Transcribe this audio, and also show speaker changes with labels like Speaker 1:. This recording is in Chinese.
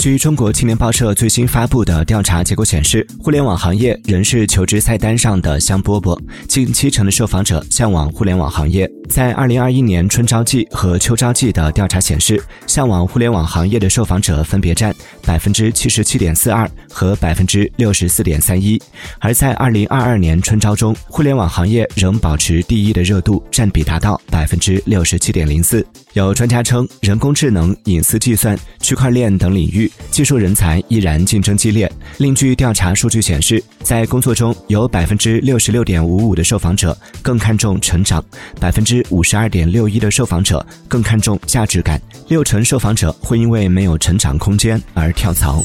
Speaker 1: 据中国青年报社最新发布的调查结果显示，互联网行业仍是求职菜单上的香饽饽，近七成的受访者向往互联网行业。在二零二一年春招季和秋招季的调查显示，向往互联网行业的受访者分别占百分之七十七点四二和百分之六十四点三一。而在二零二二年春招中，互联网行业仍保持第一的热度，占比达到百分之六十七点零四。有专家称，人工智能、隐私计算、区块链等领域。技术人才依然竞争激烈。另据调查数据显示，在工作中有百分之六十六点五五的受访者更看重成长，百分之五十二点六一的受访者更看重价值感，六成受访者会因为没有成长空间而跳槽。